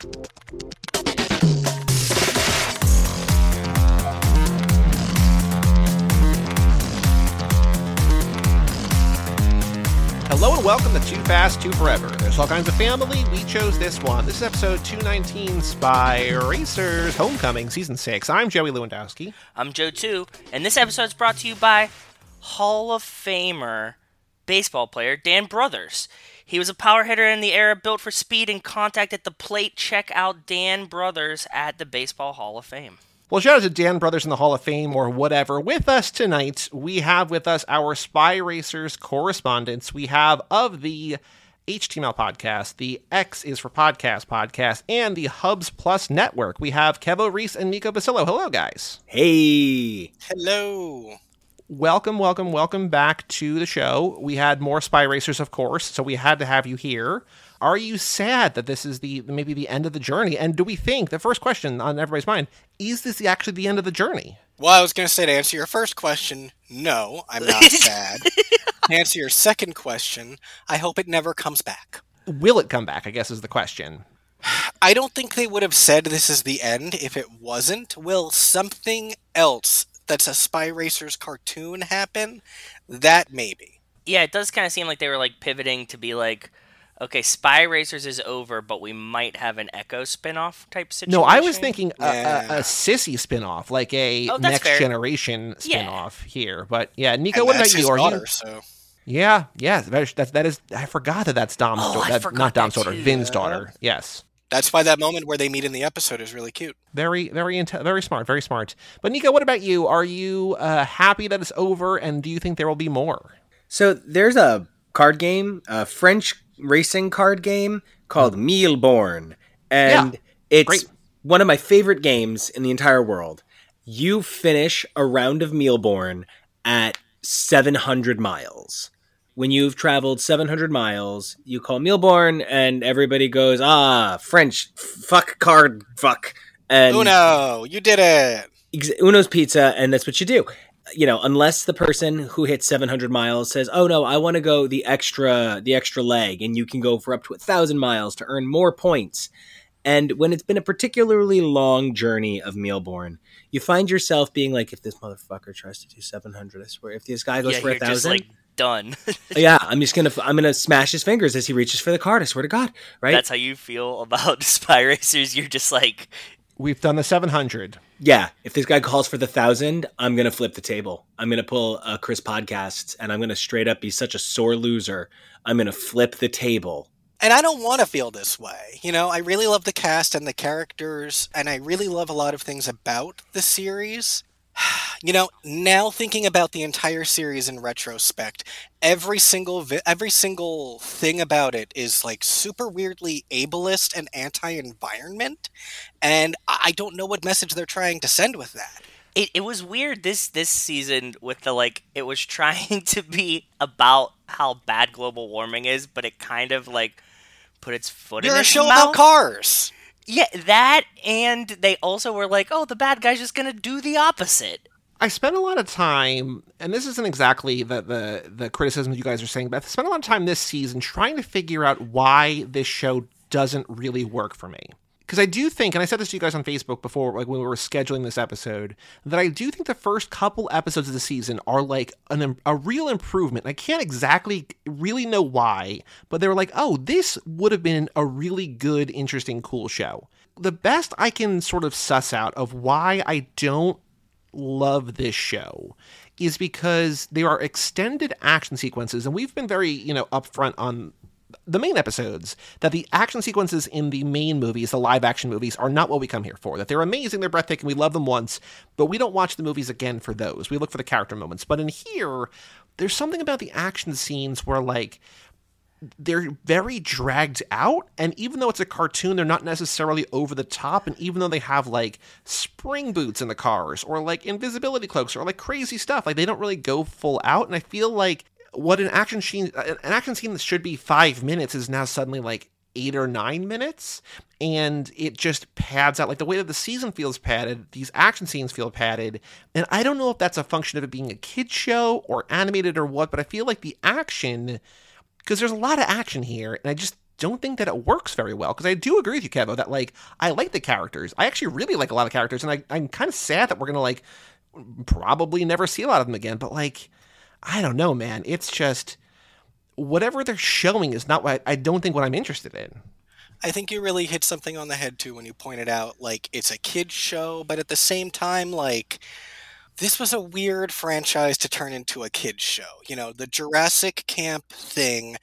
Hello and welcome to Too Fast, Too Forever. There's all kinds of family. We chose this one. This is episode 219 Spy Racers Homecoming, Season 6. I'm Joey Lewandowski. I'm Joe 2, and this episode is brought to you by Hall of Famer baseball player Dan Brouthers. He was a power hitter in the era built for speed and contact at the plate. Check out Dan Brouthers at the Baseball Hall of Fame. Well, shout out to Dan Brouthers in the Hall of Fame or whatever. With us tonight, we have with us our Spy Racers correspondents. We have of the HTML podcast, the X is for Podcast podcast, and the Hubs Plus Network. We have Kevo Reese and Nico Basillo. Hello, guys. Hey. Hello. Welcome, welcome, welcome back to the show. We had more Spy Racers, of course, so we had to have you here. Are you sad that this is the maybe the end of the journey? And do we think the first question on everybody's mind is this actually the end of the journey? Well, I was going to say to answer your first question, no, I'm not sad. to answer your second question, I hope it never comes back. Will it come back? I guess is the question. I don't think they would have said this is the end if it wasn't. Will something else that's a Spy Racers cartoon happen? That maybe. Yeah, it does kind of seem like they were like pivoting to be like, okay, Spy Racers is over, but we might have an Echo spin-off type situation. No, I was thinking a, Yeah. a, a sissy spin-off, like a Oh, next fair. generation Yeah. here. But yeah, Nico, And what about that's you? his Are daughter, you? so Yeah, yeah, that is, that, that is. I forgot that that's Dom's Oh, daughter. That, not Dom's that daughter, too. Vin's daughter. Yes. That's why that moment where they meet in the episode is really cute. Very, very, inte- very smart, very smart. But Nico, what about you? Are you uh, happy that it's over, and do you think there will be more? So there's a card game, a French racing card game called Mille Bornes, and it's great. one of my favorite games in the entire world. You finish a round of Mille Bornes at 700 miles. When you've traveled 700 miles, you call Mille Bornes, and everybody goes, "Ah, French, fuck card, fuck." And Uno, you did it. ex- Uno's Pizza, and that's what you do. You know, unless the person who hits 700 miles says, "Oh no, I want to go the extra, the extra leg," and you can go for up to a thousand miles to earn more points. And when it's been a particularly long journey of Mille Bornes, you find yourself being like, "If this motherfucker tries to do 700, I swear, if this guy goes yeah, for a you're thousand, like done. yeah, I'm just gonna, I'm gonna smash his fingers as he reaches for the card. I swear to God, right? That's how you feel about Spy Racers. You're just like, We've done the 700. Yeah, if this guy calls for the thousand, I'm gonna flip the table. I'm gonna pull a Chris podcast, and I'm gonna straight up be such a sore loser. I'm gonna flip the table. And I don't want to feel this way. You know, I really love the cast and the characters, and I really love a lot of things about the series. You know, now thinking about the entire series in retrospect, every single vi- every single thing about it is like super weirdly ableist and anti-environment, and I don't know what message they're trying to send with that. it, it was weird this this season with the like it was trying to be about how bad global warming is, but it kind of like put its foot You're in a its show mouth. about cars. Yeah, that and they also were like, oh, the bad guy's just gonna do the opposite. I spent a lot of time, and this isn't exactly the, the the criticism you guys are saying, but I spent a lot of time this season trying to figure out why this show doesn't really work for me. Because I do think, and I said this to you guys on Facebook before, like when we were scheduling this episode, that I do think the first couple episodes of the season are like an, a real improvement. I can't exactly really know why, but they were like, oh, this would have been a really good, interesting, cool show. The best I can sort of suss out of why I don't love this show is because there are extended action sequences, and we've been very, you know, upfront on the main episodes that the action sequences in the main movies, the live action movies, are not what we come here for. That they're amazing, they're breathtaking, we love them once, but we don't watch the movies again for those. We look for the character moments. But in here, there's something about the action scenes where, like, they're very dragged out and even though it's a cartoon they're not necessarily over the top and even though they have like spring boots in the cars or like invisibility cloaks or like crazy stuff like they don't really go full out and i feel like what an action scene an action scene that should be 5 minutes is now suddenly like 8 or 9 minutes and it just pads out like the way that the season feels padded these action scenes feel padded and i don't know if that's a function of it being a kid show or animated or what but i feel like the action because there's a lot of action here, and I just don't think that it works very well because I do agree with you, Kevo, that like I like the characters. I actually really like a lot of characters, and I, I'm kind of sad that we're gonna like probably never see a lot of them again. But like, I don't know, man. It's just whatever they're showing is not what I, don't think what I'm interested in. I think you really hit something on the head too when you pointed out like it's a kids show, but at the same time, like this was a weird franchise to turn into a kids show. You know, the Jurassic Camp thing,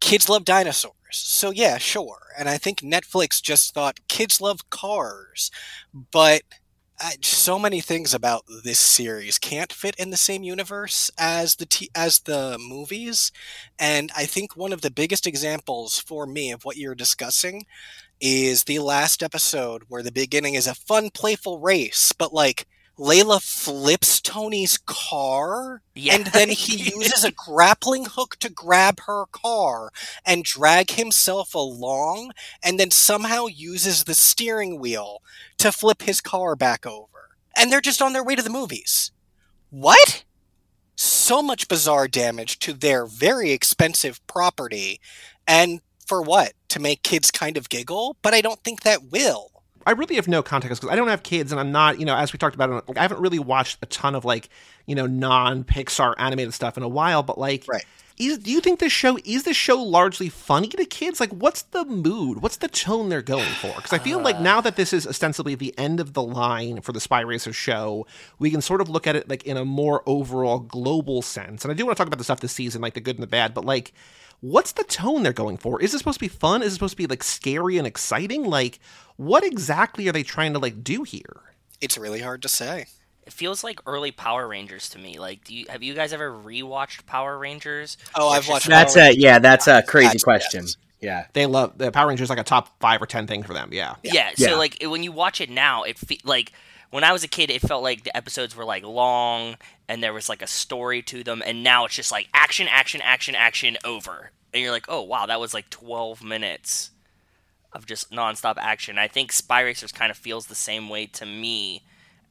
kids love dinosaurs. So yeah, sure. And I think Netflix just thought kids love cars, but I, so many things about this series can't fit in the same universe as the t- as the movies, and I think one of the biggest examples for me of what you're discussing is the last episode where the beginning is a fun, playful race, but like Layla flips Tony's car, Yeah. and then he uses a grappling hook to grab her car and drag himself along, and then somehow uses the steering wheel to flip his car back over. And they're just on their way to the movies. What? So much bizarre damage to their very expensive property. And for what? To make kids kind of giggle? But I don't think that will. I really have no context because I don't have kids, and I'm not, you know, as we talked about, like, I haven't really watched a ton of like, you know, non-Pixar animated stuff in a while. But like, Right. is do you think this show is this show largely funny to kids? Like, what's the mood? What's the tone they're going for? Because I feel like uh. now that this is ostensibly the end of the line for the Spy Racer show, we can sort of look at it like in a more overall global sense. And I do want to talk about the stuff this season, like the good and the bad, but like. What's the tone they're going for? Is it supposed to be fun? Is it supposed to be like scary and exciting? Like, what exactly are they trying to like do here? It's really hard to say. It feels like early Power Rangers to me. Like, do you have you guys ever rewatched Power Rangers? Oh, I've watched That's Power a yeah. That's a crazy That's- question. yes. Yeah. They love the Power Rangers like a top five or ten thing for them. Yeah. Yeah. Yeah. So like when you watch it now, it fe- like when I was a kid, it felt like the episodes were like long and there was like a story to them, and now it's just like action, action, action, action, over, and you're like, oh wow, that was like 12 minutes of just nonstop action. I think Spy Racers kind of feels the same way to me,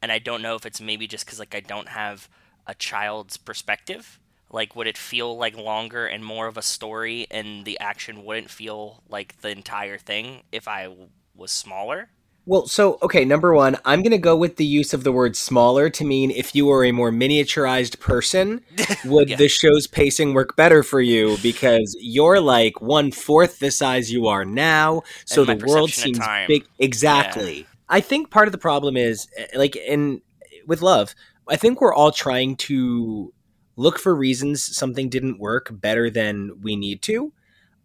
and I don't know if it's maybe just because like I don't have a child's perspective. Like, would it feel like longer and more of a story, and the action wouldn't feel like the entire thing if I w- was smaller? Well, so okay, number one, I'm gonna go with the use of the word smaller to mean if you were a more miniaturized person, would Yeah. the show's pacing work better for you because you're like one fourth the size you are now, so the world seems big. Exactly. I think part of the problem is eh, like in with love, I think we're all trying to look for reasons something didn't work better than we need to.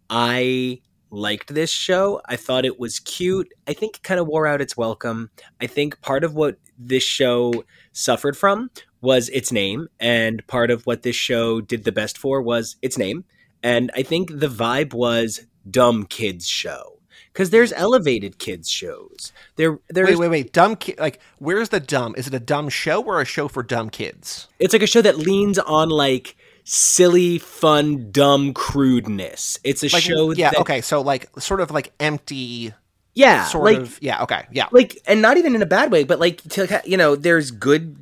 I liked this show. I thought it was cute. I think it kind of wore out its welcome. I think part of what this show suffered from was its name, and part of what this show did the best for was its name. And I think the vibe was dumb kids show because there's elevated kids shows. There, there's Wait, wait, wait. Dumb kid. Like, where's the dumb? Is it a dumb show or a show for dumb kids? it's like a show that leans on like silly, fun, dumb crudeness. It's a Like, show yeah. that, Okay. So like, sort of like empty. yeah, Sort like, of. Yeah. Okay. Yeah. like and not even in a bad way but like to you know there's good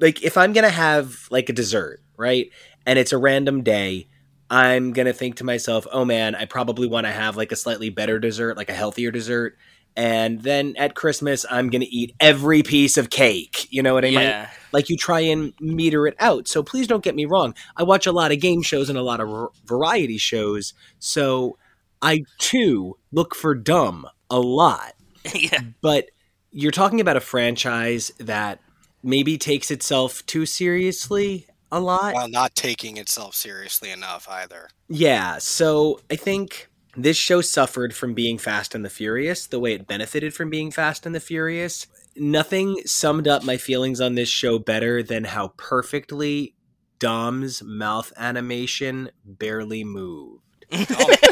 like if i'm gonna have like a dessert right and it's a random day i'm gonna think to myself oh man i probably want to have like a slightly better dessert like a healthier dessert. And then at christmas i'm gonna eat every piece of cake. You know what i mean? Yeah. like you try and meter it out. So please don't get me wrong. I watch a lot of game shows and a lot of r- variety shows. So i too look for dumb a lot. Yeah. but you're talking about a franchise that maybe takes itself too seriously a lot. while not taking itself seriously enough either. Yeah, so I think this show suffered from being Fast and the Furious the way it benefited from being Fast and the Furious. Nothing summed up my feelings on this show better than how perfectly Dom's mouth animation barely moved. Oh.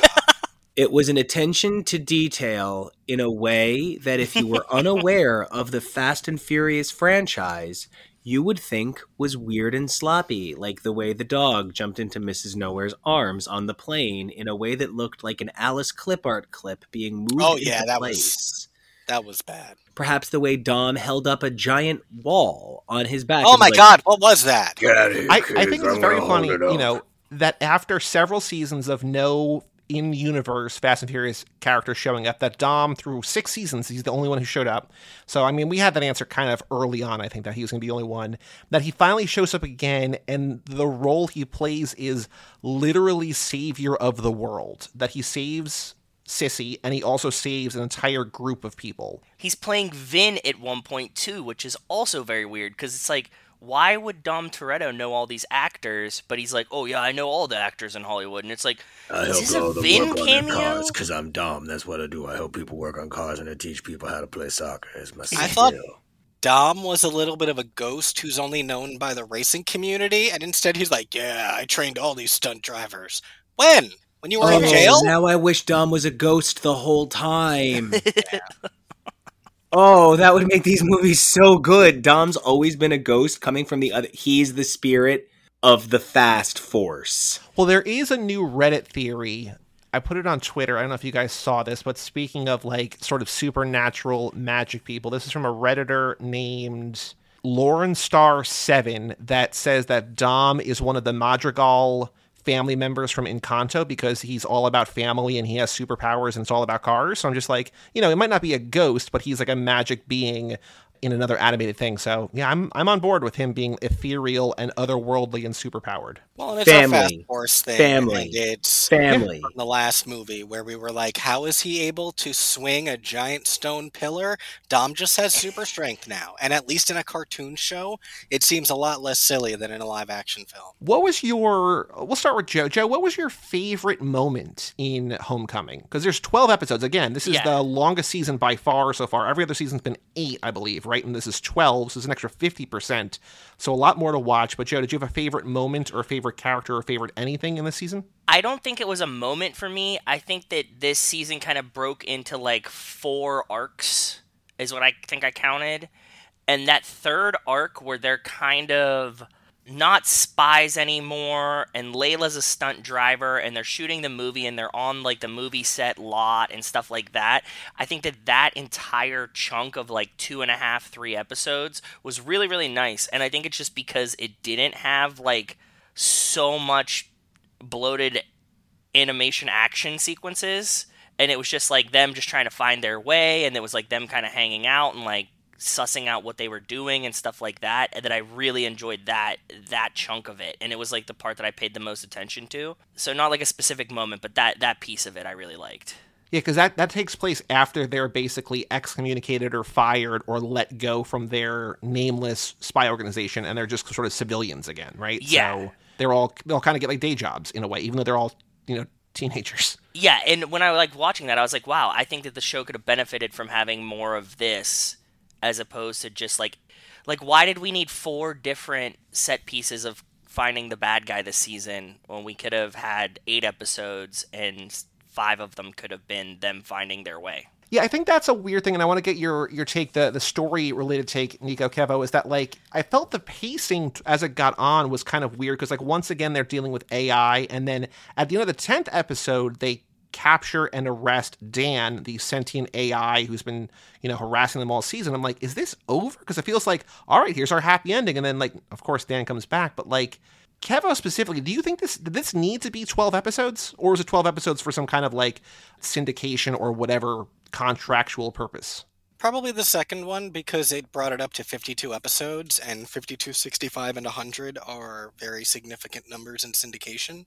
It was an attention to detail in a way that if you were unaware of the Fast and Furious franchise, you would think was weird and sloppy, like the way the dog jumped into Mrs. Nowhere's arms on the plane in a way that looked like an Alice clip art clip being moved Oh, yeah, into that place. was- That was bad. Perhaps the way Dom held up a giant wall on his back. Oh my like, God, what was that? Get out of I, I think it's very funny, you know, that after several seasons of no in universe Fast and Furious character showing up. That Dom, through six seasons, he's the only one who showed up. So, I mean, we had that answer kind of early on, I think, that he was going to be the only one. That he finally shows up again, and the role he plays is literally savior of the world. That he saves Sissy, and he also saves an entire group of people. He's playing Vin at one point too, which is also very weird because it's like, why would Dom Toretto know all these actors? But he's like, oh yeah, I know all the actors in Hollywood, and it's like, I is this a Vin work on cameo? because I'm Dom. That's what I do. I help people work on cars and I teach people how to play soccer. It's my skill. I thought- Dom was a little bit of a ghost who's only known by the racing community, and instead he's like, "Yeah, I trained all these stunt drivers." When? When you were in Oh, jail? Now I wish Dom was a ghost the whole time. oh, that would make these movies so good. Dom's always been a ghost coming from the other. He's the spirit of the Fast Force. Well, there is a new Reddit theory. I put it on Twitter. I don't know if you guys saw this, but speaking of like sort of supernatural magic people, this is from a Redditor named Lauren Star 7 that says that Dom is one of the Madrigal family members from Encanto because he's all about family and he has superpowers and it's all about cars. So I'm just like, you know, it might not be a ghost, but he's like a magic being in another animated thing. So yeah, I'm I'm on board with him being ethereal and otherworldly and superpowered. Well, and it's a Fast Family. Force thing. Family. It's Family. from the last movie where we were like, how is he able to swing a giant stone pillar? Dom just has super strength now. And at least in a cartoon show, it seems a lot less silly than in a live action film. What was your? We'll start with Joe. Joe, what was your favorite moment in Homecoming? Because there's 12 episodes. Again, this is Yeah. the longest season by far so far. Every other season's been eight, I believe, right? And this is 12, so it's an extra 50 percent. So a lot more to watch. But Joe, did you have a favorite moment or favorite character or favorite anything in this season? I don't think it was a moment for me. I think that this season kind of broke into like four arcs, is what I think I counted. And that third arc where they're kind of not spies anymore, and Layla's a stunt driver, and they're shooting the movie, and they're on like the movie set lot and stuff like that. I think that that entire chunk of like two and a half, three episodes was really, really nice. And I think it's just because it didn't have like so much bloated animation action sequences and it was just like them just trying to find their way and it was like them kind of hanging out and like sussing out what they were doing and stuff like that and that I really enjoyed that that chunk of it and it was like the part that I paid the most attention to so not like a specific moment but that that piece of it I really liked Yeah, because that, that takes place after they're basically excommunicated or fired or let go from their nameless spy organization, and they're just sort of civilians again, right? Yeah. So they're all they'll kind of get like day jobs in a way, even though they're all you know teenagers. Yeah, and when I was like watching that, I was like, wow, I think that the show could have benefited from having more of this as opposed to just like like why did we need four different set pieces of finding the bad guy this season when we could have had eight episodes and five of them could have been them finding their way. Yeah, I think that's a weird thing, and I want to get your your take, the the story related take, Nico Kevo, is that like I felt the pacing as it got on was kind of weird because like once again they're dealing with AI, and then at the end of the tenth episode they capture and arrest Dan, the sentient AI who's been you know harassing them all season. I'm like, is this over? Because it feels like all right, here's our happy ending, and then like of course Dan comes back, but like. Kevo specifically, do you think this this need to be 12 episodes or is it 12 episodes for some kind of like syndication or whatever contractual purpose? Probably the second one because it brought it up to 52 episodes, and 52, 65, and 100 are very significant numbers in syndication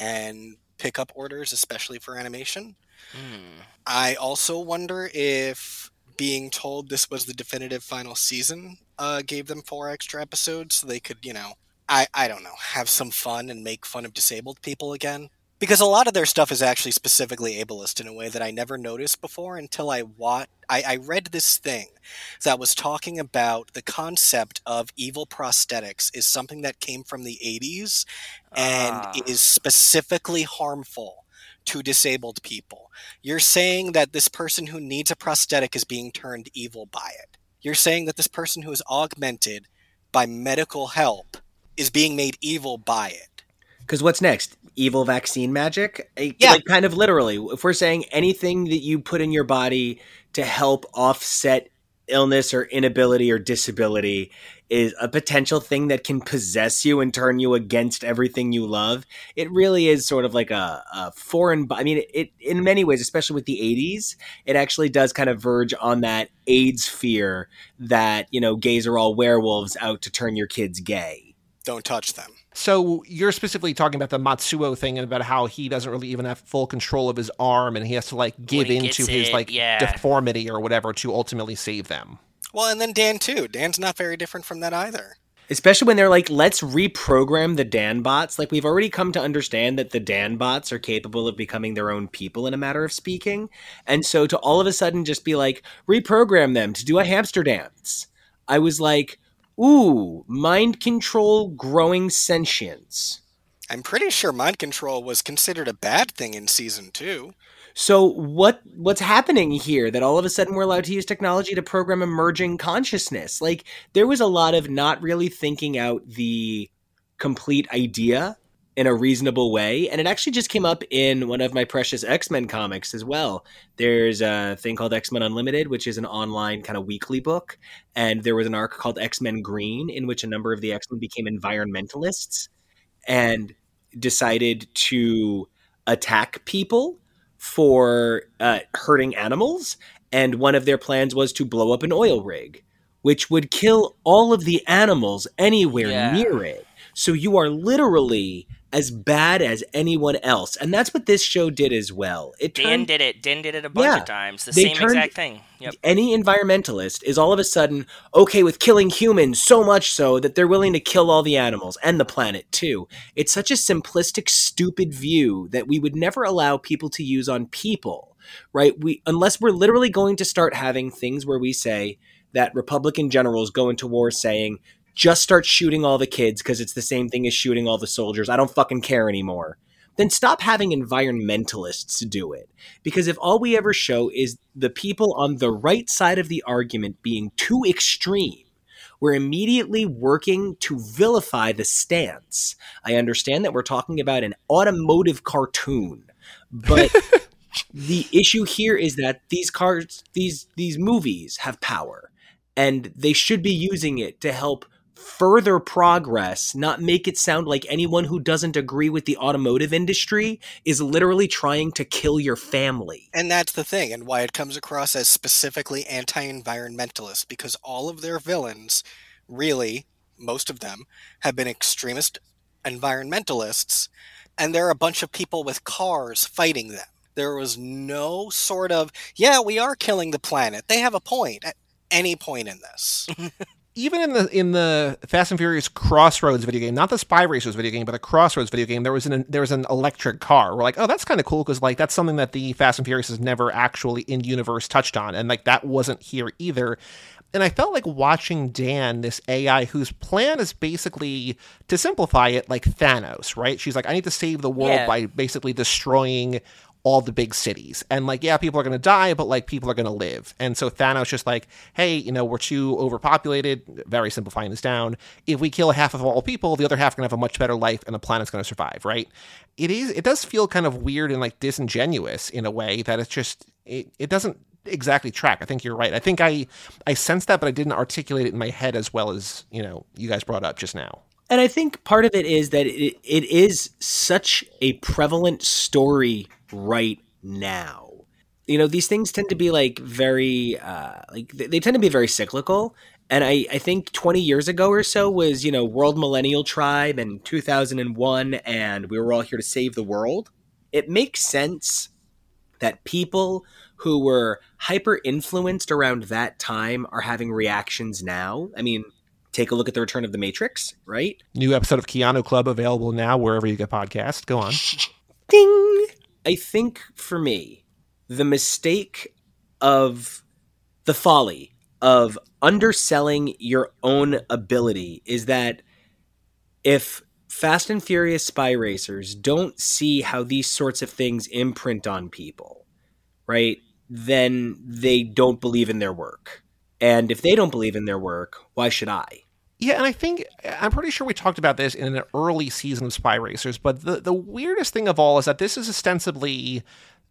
and pickup orders, especially for animation. Hmm. I also wonder if being told this was the definitive final season uh, gave them four extra episodes so they could, you know, I, I don't know, have some fun and make fun of disabled people again. Because a lot of their stuff is actually specifically ableist in a way that I never noticed before until I wa- I, I read this thing that was talking about the concept of evil prosthetics is something that came from the 80s and Ah. is specifically harmful to disabled people. You're saying that this person who needs a prosthetic is being turned evil by it. You're saying that this person who is augmented by medical help is being made evil by it. Because what's next? Evil vaccine magic? Eh, Yeah. Like, kind of literally. If we're saying anything that you put in your body to help offset illness or inability or disability is a potential thing that can possess you and turn you against everything you love. It really is sort of like a, a foreign. I mean, it in many ways, especially with the '80s, it actually does kind of verge on that AIDS fear that you know gays are all werewolves out to turn your kids gay. Don't touch them. So you're specifically talking about the Matsuo thing and about how he doesn't really even have full control of his arm and he has to like give he into his it, like yeah. deformity or whatever to ultimately save them. Well, and then Dan too. Dan's not very different from that either. Especially when they're like, let's reprogram the Dan bots. Like, we've already come to understand that the Dan bots are capable of becoming their own people in a matter of speaking. And so to all of a sudden just be like, reprogram them to do a hamster dance, I was like, ooh, mind control growing sentience. I'm pretty sure mind control was considered a bad thing in season two. So what what's happening here that all of a sudden we're allowed to use technology to program emerging consciousness? Like there was a lot of not really thinking out the complete idea in a reasonable way and it actually just came up in one of my precious X-Men comics as well. There's a thing called X-Men Unlimited which is an online kind of weekly book and there was an arc called X-Men Green in which a number of the X-Men became environmentalists and decided to attack people for uh, hurting animals, and one of their plans was to blow up an oil rig, which would kill all of the animals anywhere Yeah. near it. So you are literally as bad as anyone else, and that's what this show did as well. It Dan turned did it. Dan did it a bunch Yeah. of times. The same turned- exact thing. Yep. any environmentalist is all of a sudden okay with killing humans so much so that they're willing to kill all the animals and the planet too. It's such a simplistic, stupid view that we would never allow people to use on people, right? We unless we're literally going to start having things where we say that Republican generals go into war saying just start shooting all the kids because it's the same thing as shooting all the soldiers. I don't fucking care anymore. Then stop having environmentalists do it. Because if all we ever show is the people on the right side of the argument being too extreme, we're immediately working to vilify the stance. I understand that we're talking about an automotive cartoon, but the issue here is that these cars, these these movies have power, and they should be using it to help further progress, not make it sound like anyone who doesn't agree with the automotive industry is literally trying to kill your family. And that's the thing, and why it comes across as specifically anti environmentalist, because all of their villains, really, most of them, have been extremist environmentalists, and there are a bunch of people with cars fighting them. There was no sort of, yeah, we are killing the planet. They have a point at any point in this. even in the in the Fast and Furious Crossroads video game, not the Spy Racers video game, but the Crossroads video game, there was an there was an electric car. We're like, oh, that's kind of cool because like that's something that the Fast and Furious has never actually in universe touched on, and like that wasn't here either. And I felt like watching Dan, this AI whose plan is basically to simplify it, like Thanos, right? She's like, I need to save the world Yeah. by basically destroying all the big cities. And like, yeah, people are going to die, but like people are going to live. And so Thanos just like, hey, you know, we're too overpopulated, very simplifying this down. If we kill half of all people, the other half are going to have a much better life and the planet's going to survive, right? It is it does feel kind of weird and like disingenuous in a way that it's just it, it doesn't exactly track. I think you're right. I think I I sensed that but I didn't articulate it in my head as well as, you know, you guys brought up just now. And I think part of it is that it, it is such a prevalent story right now. You know, these things tend to be like very, uh, like they, tend to be very cyclical. And I, I think 20 years ago or so was, you know, World Millennial Tribe and 2001, and we were all here to save the world. It makes sense that people who were hyper influenced around that time are having reactions now. I mean, take a look at the return of the Matrix, right? New episode of Keanu Club available now wherever you get podcasts. Go on. Ding! I think for me, the mistake of the folly of underselling your own ability is that if Fast and Furious spy racers don't see how these sorts of things imprint on people, right, then they don't believe in their work. And if they don't believe in their work, why should I? Yeah, and I think I'm pretty sure we talked about this in an early season of Spy Racers, but the the weirdest thing of all is that this is ostensibly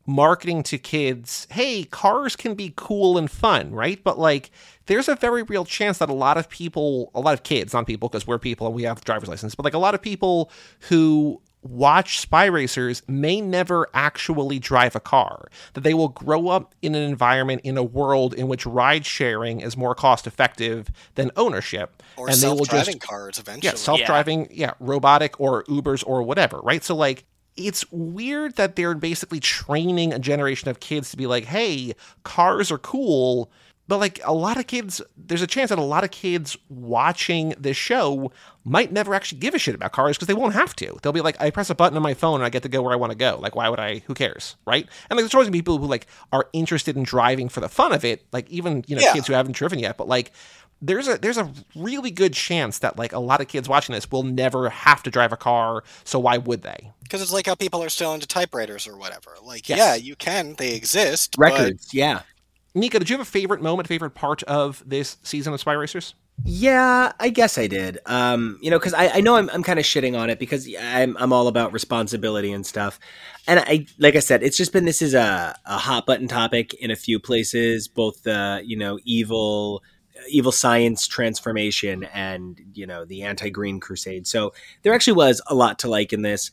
marketing to kids, hey, cars can be cool and fun, right? But like, there's a very real chance that a lot of people, a lot of kids, not people, because we're people and we have driver's license, but like a lot of people who watch spy racers may never actually drive a car that they will grow up in an environment in a world in which ride sharing is more cost effective than ownership Or and they will self-driving just cars eventually. yeah self-driving yeah. robotic or ubers or whatever right so like it's weird that they're basically training a generation of kids to be like hey cars are cool but like a lot of kids there's a chance that a lot of kids watching this show might never actually give a shit about cars because they won't have to they'll be like i press a button on my phone and i get to go where i want to go like why would i who cares right and like there's always gonna be people who like are interested in driving for the fun of it like even you know Yeah. kids who haven't driven yet but like there's a there's a really good chance that like a lot of kids watching this will never have to drive a car so why would they Because it's like how people are still into typewriters or whatever. Like, Yes. yeah, you can. They exist. but- Records, yeah. Nika, did you have a favorite moment, favorite part of this season of Spy Racers? Yeah, I guess I did. Um, you know, because I, I know I'm, I'm kind of shitting on it because I'm, I'm all about responsibility and stuff. And I, like I said, it's just been this is a, a hot button topic in a few places, both the you know evil evil science transformation and you know the anti green crusade. So there actually was a lot to like in this.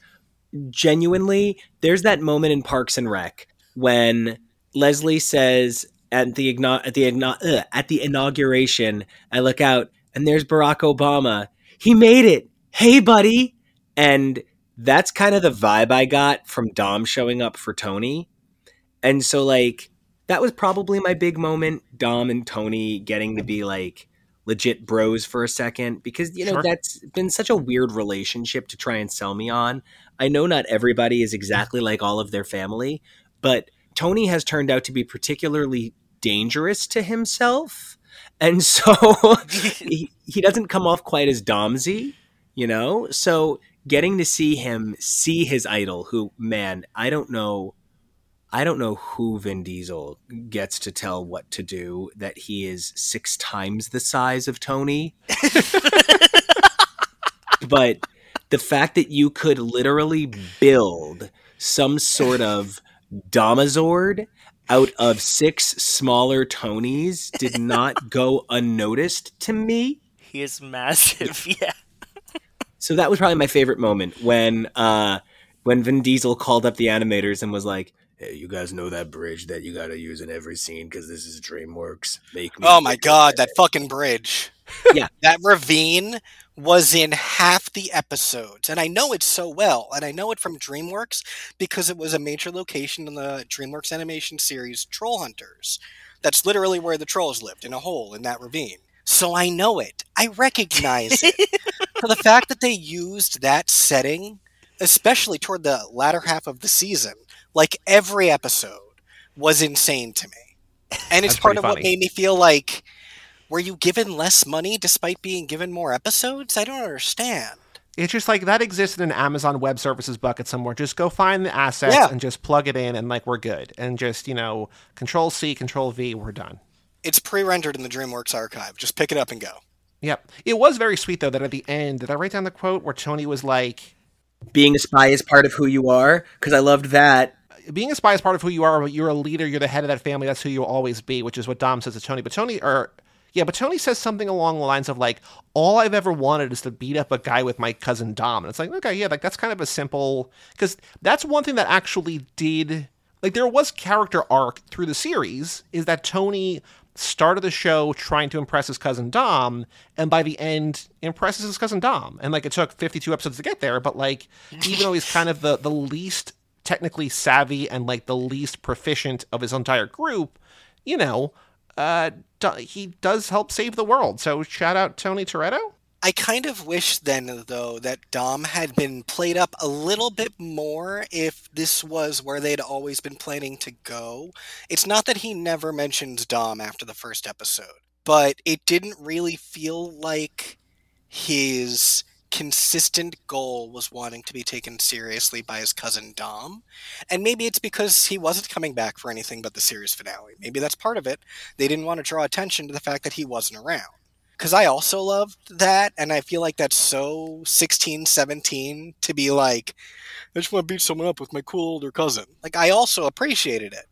Genuinely, there's that moment in Parks and Rec when Leslie says at the igno- at the at the inauguration, I look out and there's Barack Obama. He made it. Hey, buddy. And that's kind of the vibe I got from Dom showing up for Tony. And so like that was probably my big moment, Dom and Tony getting to be like legit bros for a second because you know Sure. that's been such a weird relationship to try and sell me on. I know not everybody is exactly like all of their family, but Tony has turned out to be particularly dangerous to himself. And so he, he doesn't come off quite as Domsy, you know? So getting to see him see his idol, who, man, I don't know. I don't know who Vin Diesel gets to tell what to do that he is six times the size of Tony. but the fact that you could literally build some sort of Domazord out of six smaller Tonys did not go unnoticed to me. He is massive. Yeah. So that was probably my favorite moment when uh when Vin Diesel called up the animators and was like, "Hey, you guys know that bridge that you got to use in every scene because this is DreamWorks. Make me." Oh my god, than that fucking bridge. Yeah. That ravine was in half the episodes. And I know it so well. And I know it from DreamWorks because it was a major location in the DreamWorks animation series Troll Hunters. That's literally where the trolls lived, in a hole in that ravine. So I know it. I recognize it. For the fact that they used that setting, especially toward the latter half of the season, like every episode, was insane to me. And it's That's part of what made me feel like were you given less money despite being given more episodes? I don't understand. It's just like that exists in an Amazon Web Services bucket somewhere. Just go find the assets Yeah. and just plug it in, and like we're good. And just you know, Control C, Control V, we're done. It's pre-rendered in the DreamWorks archive. Just pick it up and go. Yep. It was very sweet though that at the end, did I write down the quote where Tony was like, Being a spy is part of who you are because I loved that. being a spy is part of who you are, but you're a leader, you're the head of that family, that's who you'll always be, which is what Dom says to Tony. But Tony, or yeah, but Tony says something along the lines of like, all I've ever wanted is to beat up a guy with my cousin Dom. And it's like, okay, yeah, like that's kind of a simple, because that's one thing that actually did, like, there was character arc through the series, is that Tony started the show trying to impress his cousin Dom, and by the end, impresses his cousin Dom. And like, it took 52 episodes to get there, but like, even though he's kind of the, the least technically savvy and like the least proficient of his entire group, you know, uh, he does help save the world. So shout out Tony Toretto. I kind of wish then, though, that Dom had been played up a little bit more if this was where they'd always been planning to go. It's not that he never mentions Dom after the first episode, but it didn't really feel like his consistent goal was wanting to be taken seriously by his cousin Dom. And maybe it's because he wasn't coming back for anything but the series finale. Maybe that's part of it. They didn't want to draw attention to the fact that he wasn't around. because I also loved that, and I feel like that's so 16, 17 to be like, I just want to beat someone up with my cool older cousin. Like, I also appreciated it,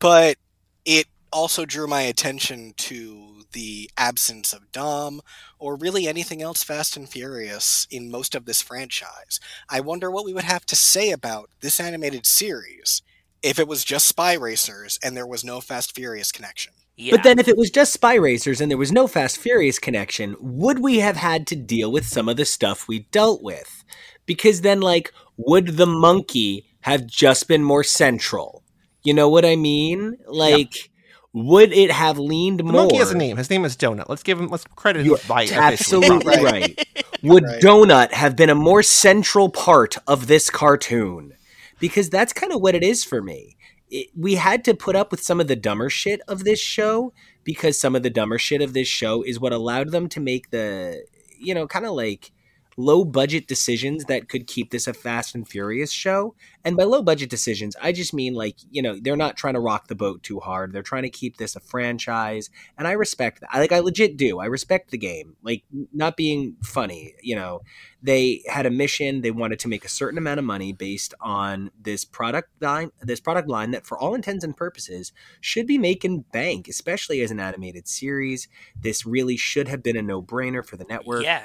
but it also drew my attention to the absence of Dom or really anything else Fast and Furious in most of this franchise. I wonder what we would have to say about this animated series if it was just Spy Racers and there was no Fast Furious connection. Yeah. But then, if it was just Spy Racers and there was no Fast Furious connection, would we have had to deal with some of the stuff we dealt with? Because then, like, would the monkey have just been more central? You know what I mean? Like, would it have leaned The more? monkey has a name. His name is Donut. Let's give him. Let's credit You're him by absolutely officially. right. Would Right. Donut have been a more central part of this cartoon? Because that's kind of what it is for me. It, we had to put up with some of the dumber shit of this show because some of the dumber shit of this show is what allowed them to make the, you know, kind of like low budget decisions that could keep this a Fast and Furious show. And by low budget decisions, I just mean like, you know, they're not trying to rock the boat too hard. They're trying to keep this a franchise. And I respect that. I like I legit do. I respect the game. Like not being funny, you know. They had a mission, they wanted to make a certain amount of money based on this product line, this product line that for all intents and purposes should be making bank, especially as an animated series. This really should have been a no-brainer for the network. yeah.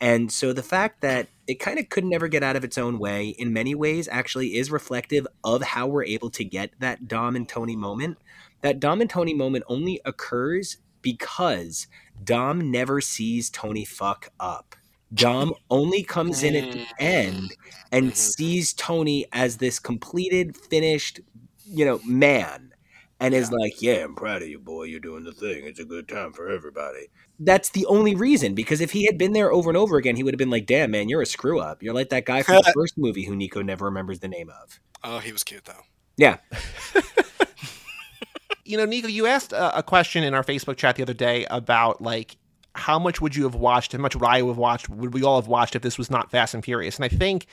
And so the fact that it kind of could never get out of its own way in many ways actually is reflective of how we're able to get that Dom and Tony moment. That Dom and Tony moment only occurs because Dom never sees Tony fuck up. Dom only comes in at the end and Mhm. sees Tony as this completed, finished, you know, man. And is like, yeah, I'm proud of you, boy. You're doing the thing. It's a good time for everybody that's the only reason because if he had been there over and over again, he would have been like, "Damn, man, you're a screw up. You're like that guy from the first movie who Nico never remembers the name of." Oh, he was cute though. Yeah, You know, Nico, you asked a, a question in our Facebook chat the other day about like how much would you have watched? How much would I have watched? Would we all have watched if this was not Fast and Furious? And I think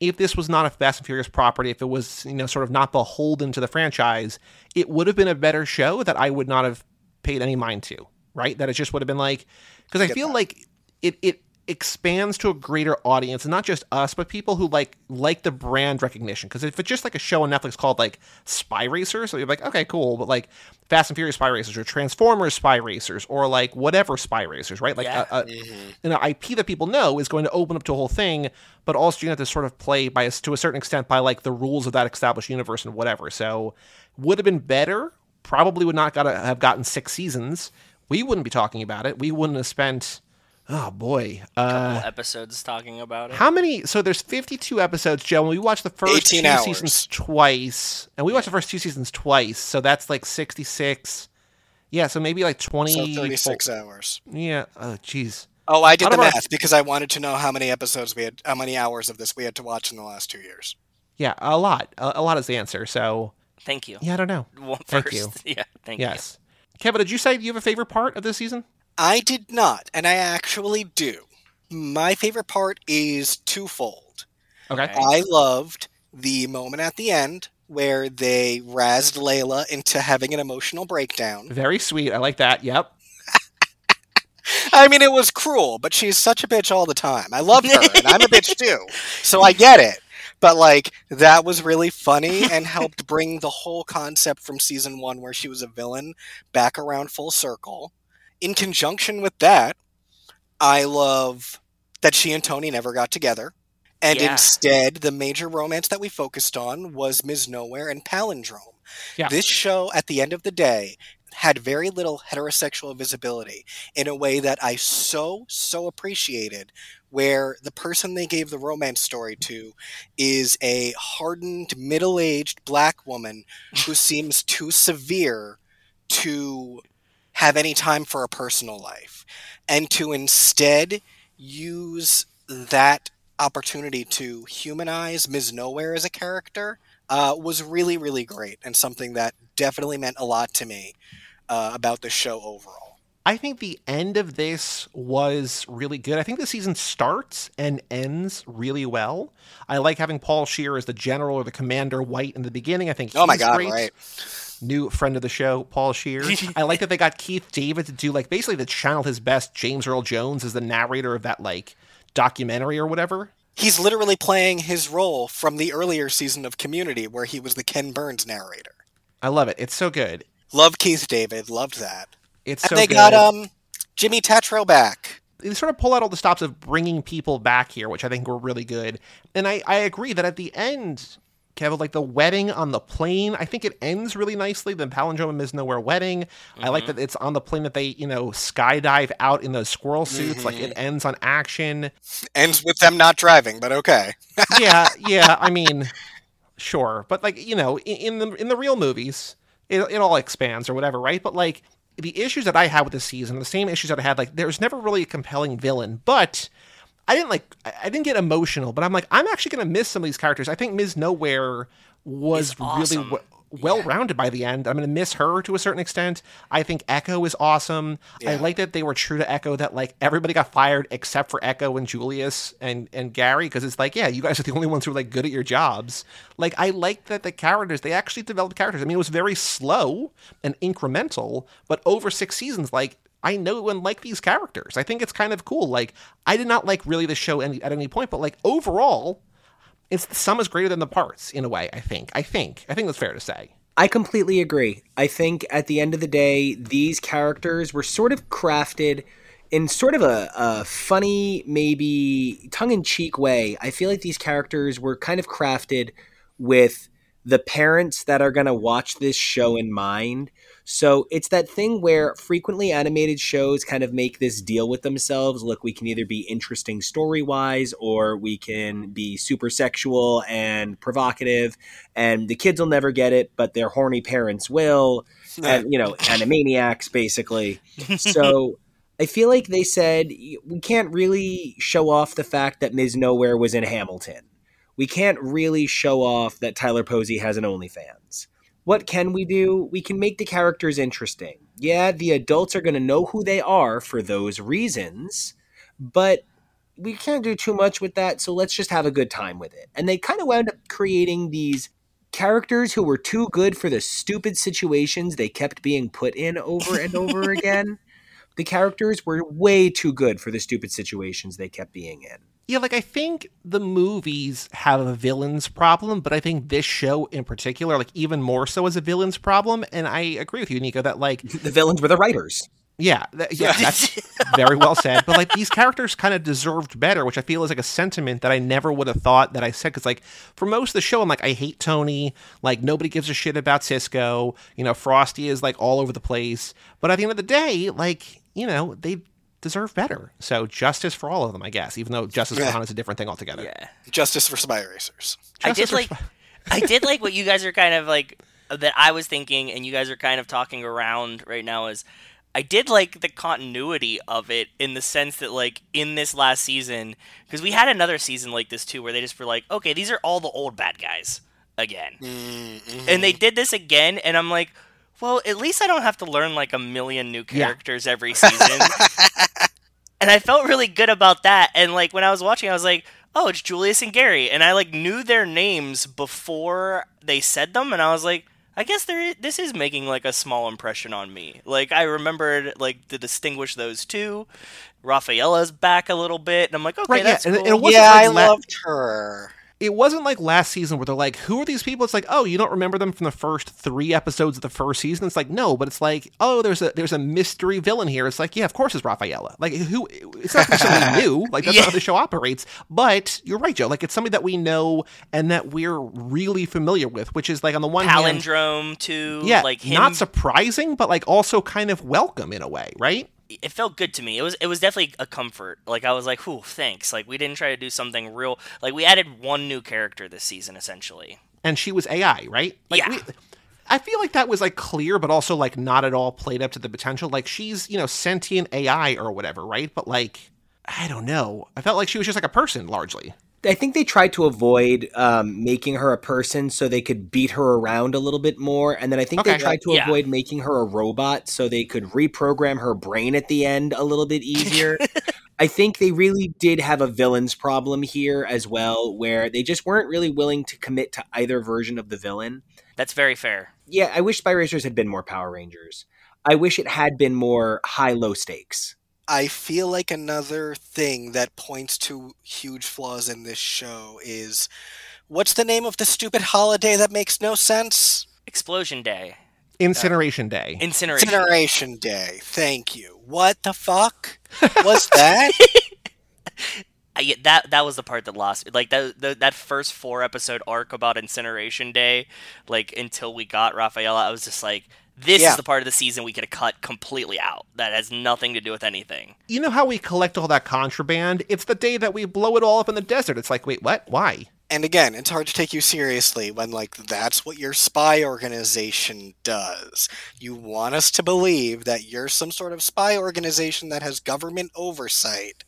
if this was not a Fast and Furious property, if it was you know sort of not beholden to the franchise, it would have been a better show that I would not have paid any mind to. Right? That it just would have been like because I feel like it it expands to a greater audience and not just us but people who like like the brand recognition. Because if it's just like a show on netflix called like spy racers so you're like okay cool but like fast and furious spy racers or transformers spy racers or like whatever spy racers right? Like Yeah. a, a, Mm-hmm. an ip that people know is going to open up to a whole thing but also you have to sort of play by to a certain extent by like the rules of that established universe and whatever. So would have been better probably would not gotta have gotten six seasons. We wouldn't be talking about it. We wouldn't have spent oh boy uh Couple episodes talking about it. how many? So there's 52 episodes, Joe. And we watched the first two hours. seasons twice, and we watched the first two seasons twice. So that's like 66. Yeah, so maybe like 20. So 36 hours. Yeah. Oh, jeez. Oh, I did Out the of our- math because I wanted to know how many episodes we had, how many hours of this we had to watch in the last two years. Yeah, a lot. A, a lot is the answer. So Thank you. yeah, I don't know. Well, Thank first. you. Yeah, thank you. Yes. Kevin, did you say you have a favorite part of this season? I did not, and I actually do. My favorite part is twofold. Okay. I loved the moment at the end where they razzed Layla into having an emotional breakdown. Very sweet. I like that. Yep. I mean, it was cruel, but she's such a bitch all the time. I love her, and I'm a bitch too, so I get it. But like, that was really funny and helped bring the whole concept from season one, where she was a villain, back around full circle. In conjunction with that, I love that she and Tony never got together. And Yeah. instead, the major romance that we focused on was Ms. Nowhere and Palindrome. Yeah. This show, at the end of the day, had very little heterosexual visibility in a way that I so, so appreciated, where the person they gave the romance story to is a hardened, middle aged black woman who seems too severe to have any time for a personal life, and to instead use that opportunity to humanize Ms. Nowhere as a character uh, was really, really great, and something that definitely meant a lot to me uh, about the show overall. I think the end of this was really good. I think the season starts and ends really well. I like having Paul Scheer as the general or the commander white in the beginning. I think Oh my god, great. right? New friend of the show, Paul Scheer. I like that they got Keith David to do like basically to channel his best James Earl Jones as the narrator of that like documentary or whatever. He's literally playing his role from the earlier season of Community, where he was the Ken Burns narrator. I love it. It's so good. Love Keith David. Loved that. It's and so they good. got um Jimmy Tatro back. they sort of pull out all the stops of bringing people back here, which I think were really good. And I, I agree that at the end, Kevin, like the wedding on the plane, I think it ends really nicely. The palindrome and Ms. Nowhere wedding. I like mm-hmm. that it's on the plane that they, you know, skydive out in those squirrel suits. Like it mm-hmm. ends on action. Ends with them not driving, but okay. yeah, yeah. I mean, sure, but like you know, in, in the in the real movies, it, it all expands or whatever, right? But like the issues that I had with the season, the same issues that I had, like there's never really a compelling villain, but. I didn't like. I didn't get emotional, but I'm like, I'm actually gonna miss some of these characters. I think Ms. Nowhere was awesome. really w- well rounded by the end. I'm gonna miss her to a certain extent. I think Echo is awesome. I like that they were true to Echo. That like everybody got fired except for Echo and Julius and and Gary because it's like, yeah, you guys are the only ones who are like good at your jobs. Like I like that the characters they actually developed characters. I mean, it was very slow and incremental, but over six seasons, like I know and like these characters. I think it's kind of cool. Like I did not like really the show any, at any point, but like overall, it's the sum is greater than the parts in a way. I think. I think. I think that's fair to say. I completely agree. I think at the end of the day, these characters were sort of crafted in sort of a, a funny, maybe tongue in cheek way. I feel like these characters were kind of crafted with the parents that are going to watch this show in mind. So it's that thing where frequently animated shows kind of make this deal with themselves. Look, we can either be interesting story wise or we can be super sexual and provocative, and the kids will never get it, but their horny parents will. And, you know, animaniacs, basically. So. I feel like they said we can't really show off the fact that Ms. Nowhere was in Hamilton. We can't really show off that Tyler Posey has an OnlyFans. What can we do? We can make the characters interesting. Yeah, the adults are going to know who they are for those reasons, but we can't do too much with that, so let's just have a good time with it. And they kind of wound up creating these characters who were too good for the stupid situations they kept being put in over and over again. The characters were way too good for the stupid situations they kept being in. Yeah, like I think the movies have a villain's problem, but I think this show in particular, like even more so, is a villain's problem. And I agree with you, Nico, that like The villains were the writers. Yeah, that, yeah, that's very well said. But like these characters kind of deserved better, which I feel is like a sentiment that I never would have thought that I said. Because like for most of the show, I'm like, I hate Tony. Like nobody gives a shit about Cisco. You know, Frosty is like all over the place. But at the end of the day, like you know, they deserve better. So justice for all of them, I guess. Even though justice for Yeah. Han is a different thing altogether. Yeah. Justice for spy racers. I did like sp- I did like what you guys are kind of like that I was thinking and you guys are kind of talking around right now is I did like the continuity of it in the sense that like in this last season because we had another season like this too where they just were like okay these are all the old bad guys again Mm-hmm. and they did this again and I'm like well at least I don't have to learn like a million new Yeah. characters every season and I felt really good about that. And like when I was watching, I was like, "Oh, it's Julius and Gary," and I like knew their names before they said them, and I was like, "I guess there this is making like a small impression on me." Like I remembered like to distinguish those two. Rafaela's back a little bit, and I'm like, "Okay, Right, yeah, that's and it- cool." and it wasn't yeah, like I la- loved her. It wasn't like last season where they're like, who are these people? It's like, oh, you don't remember them from the first three episodes of the first season. It's like, no, but it's like, oh, there's a there's a mystery villain here. It's like, yeah, of course it's Rafaela. Like who? It's not somebody new. Like that's Yeah. how the show operates. But you're right, Joe. Like it's somebody that we know and that we're really familiar with, which is like on the one hand, palindrome too. yeah, like him. not surprising, but like also kind of welcome in a way, right? It felt good to me. It was it was definitely a comfort. Like I was like, "Whew, thanks." Like we didn't try to do something real. Like we added one new character this season, essentially. and she was AI, right? Like, Yeah. we, I feel like that was like clear, but also like not at all played up to the potential. Like she's you know sentient AI or whatever, right? But like I don't know. I felt like she was just like a person largely. I think they tried to avoid um, making her a person so they could beat her around a little bit more, and then I think Okay. they tried to Yeah. avoid making her a robot so they could reprogram her brain at the end a little bit easier. I think they really did have a villains problem here as well, where they just weren't really willing to commit to either version of the villain. That's very fair. Yeah, I wish Spy Racers had been more Power Rangers. I wish it had been more high low stakes. I feel like another thing that points to huge flaws in this show is what's the name of the stupid holiday that makes no sense? Explosion Day. Incineration Day. Uh, Incineration. Incineration Day. Thank you. What the fuck was that? Uh, I, that that was the part that lost. Me. Like that the, that first four episode arc about Incineration Day, like until we got Rafaela, I was just like, this Yeah. is the part of the season we could have cut completely out. That has nothing to do with anything. You know how we collect all that contraband? It's the day that we blow it all up in the desert. It's like, wait, what? Why? and again, it's hard to take you seriously when like that's what your spy organization does. You want us to believe that you're some sort of spy organization that has government oversight.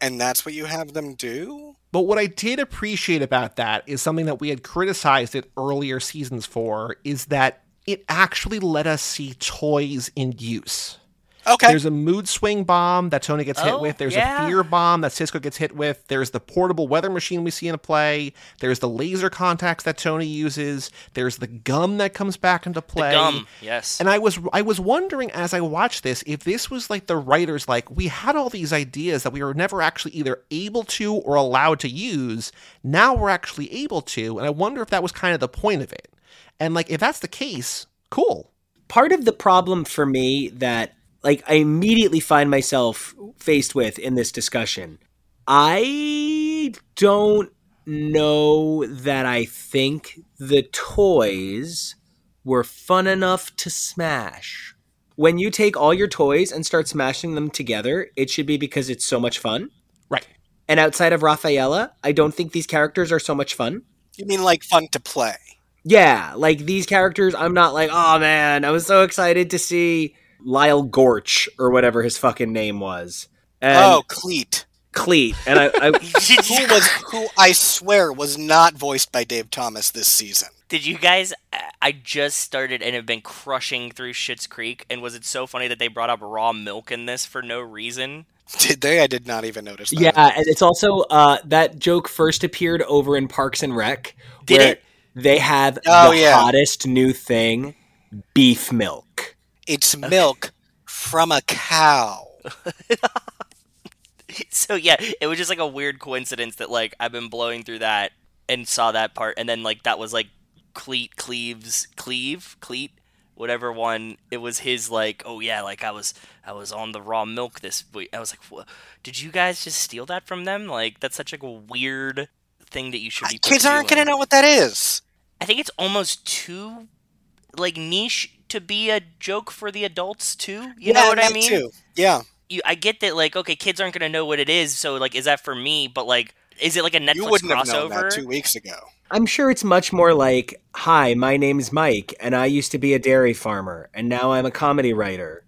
And that's what you have them do? But what I did appreciate about that is something that we had criticized it earlier seasons for is that it actually let us see toys in use. Okay. There's a mood swing bomb that Tony gets hit Oh, with. There's yeah. a fear bomb that Cisco gets hit with. There's the portable weather machine we see in a play. There's the laser contacts that Tony uses. There's the gum that comes back into play. The gum, yes. And I was I was wondering as I watched this if this was like the writers like we had all these ideas that we were never actually either able to or allowed to use. Now we're actually able to, and I wonder if that was kind of the point of it. And like if that's the case, cool. part of the problem for me that like I immediately find myself faced with in this discussion. I don't know that I think the toys were fun enough to smash. When you take all your toys and start smashing them together, it should be because it's so much fun. Right. And outside of Rafaela, I don't think these characters are so much fun. You mean like fun to play? Yeah, like these characters, I'm not like, oh man, I was so excited to see Lyle Gorch or whatever his fucking name was. And oh, Cleet. Cleet. And I, I Who was who I swear was not voiced by Dave Thomas this season. Did you guys? I just started and have been crushing through Schitt's Creek, and was it so funny that they brought up raw milk in this for no reason? Did they? I did not even notice that. yeah, and it's also uh that joke first appeared over in Parks and Rec. Did where it? They have Oh, the yeah. hottest new thing, beef milk. It's milk from a cow. So yeah, it was just like a weird coincidence that like I've been blowing through that and saw that part, and then like that was like Cleet Cleaves Cleave Cleet whatever one it was his like oh yeah like I was I was on the raw milk this week I was like "Wha- did you guys just steal that from them like that's such like a weird thing that you should be Kids aren't going to know what that is. I think it's almost too like niche to be a joke for the adults too you know what I mean Too. Yeah. you, I get that like okay, kids aren't gonna know what it is, so like is that for me? But like, is it like a Netflix You wouldn't have known crossover? that two weeks ago. I'm sure it's much more like, "Hi, my name's Mike, and I used to be a dairy farmer, and now I'm a comedy writer.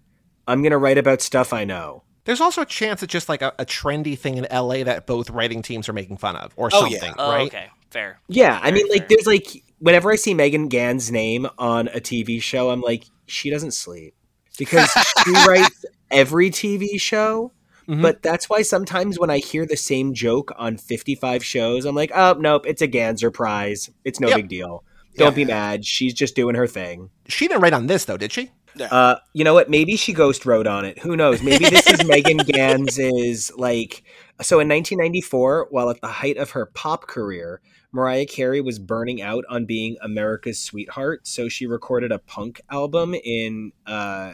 I'm going to write about stuff I know." There's also a chance it's just like a, a trendy thing in LA that both writing teams are making fun of or Oh, yeah. something, oh, right? okay, fair. Yeah, I Very mean, like, there's like, whenever I see Megan Ganz's name on a TV show, I'm like, she doesn't sleep because she writes every TV show. Mhm. But that's why sometimes when I hear the same joke on 55 shows, I'm like, oh, nope, it's a Ganser prize. It's no Yep. big deal. Don't Yeah. be mad. She's just doing her thing. She didn't write on this though, did she? Uh, you know what? Maybe she ghost wrote on it. Who knows? Maybe this is Megan Ganz's like. So in 1994, while at the height of her pop career, Mariah Carey was burning out on being America's sweetheart. So she recorded a punk album in uh,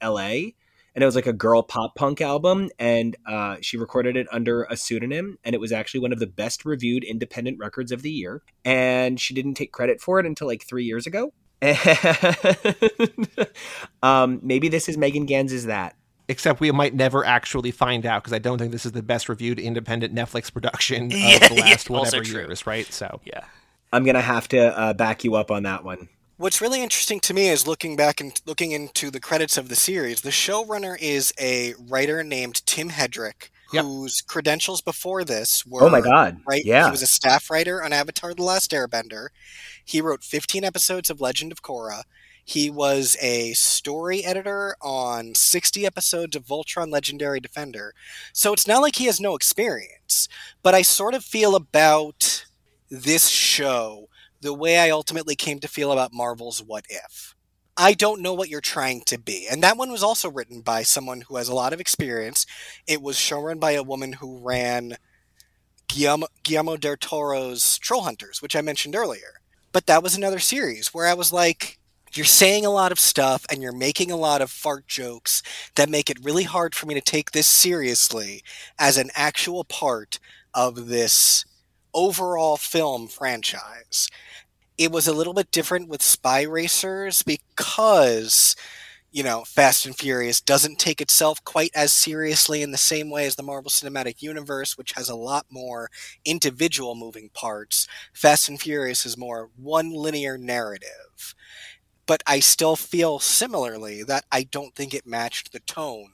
L.A. And it was like a girl pop punk album, and uh, she recorded it under a pseudonym, and it was actually one of the best reviewed independent records of the year. And she didn't take credit for it until like three years ago. Um, maybe this is Megan Ganz's that. Except we might never actually find out because I don't think this is the best reviewed independent Netflix production of Yeah, the last also whatever true. years, right? So Yeah, I'm gonna have to uh, back you up on that one. What's really interesting to me is looking back and looking into the credits of the series. The showrunner is a writer named Tim Hedrick, Yep. whose credentials before this were Oh my god! right? Yeah, He was a staff writer on Avatar: The Last Airbender. He wrote 15 episodes of Legend of Korra. He was a story editor on 60 episodes of Voltron Legendary Defender. So it's not like he has no experience. But I sort of feel about this show the way I ultimately came to feel about Marvel's What If. I don't know what you're trying to be. And that one was also written by someone who has a lot of experience. It was showrun by a woman who ran Guillermo, Guillermo del Toro's Troll Hunters, which I mentioned earlier. But that was another series where I was like, you're saying a lot of stuff and you're making a lot of fart jokes that make it really hard for me to take this seriously as an actual part of this overall film franchise. It was a little bit different with Spy Racers because you know, Fast and Furious doesn't take itself quite as seriously in the same way as the Marvel Cinematic Universe, which has a lot more individual moving parts. Fast and Furious is more one linear narrative. But I still feel similarly that I don't think it matched the tone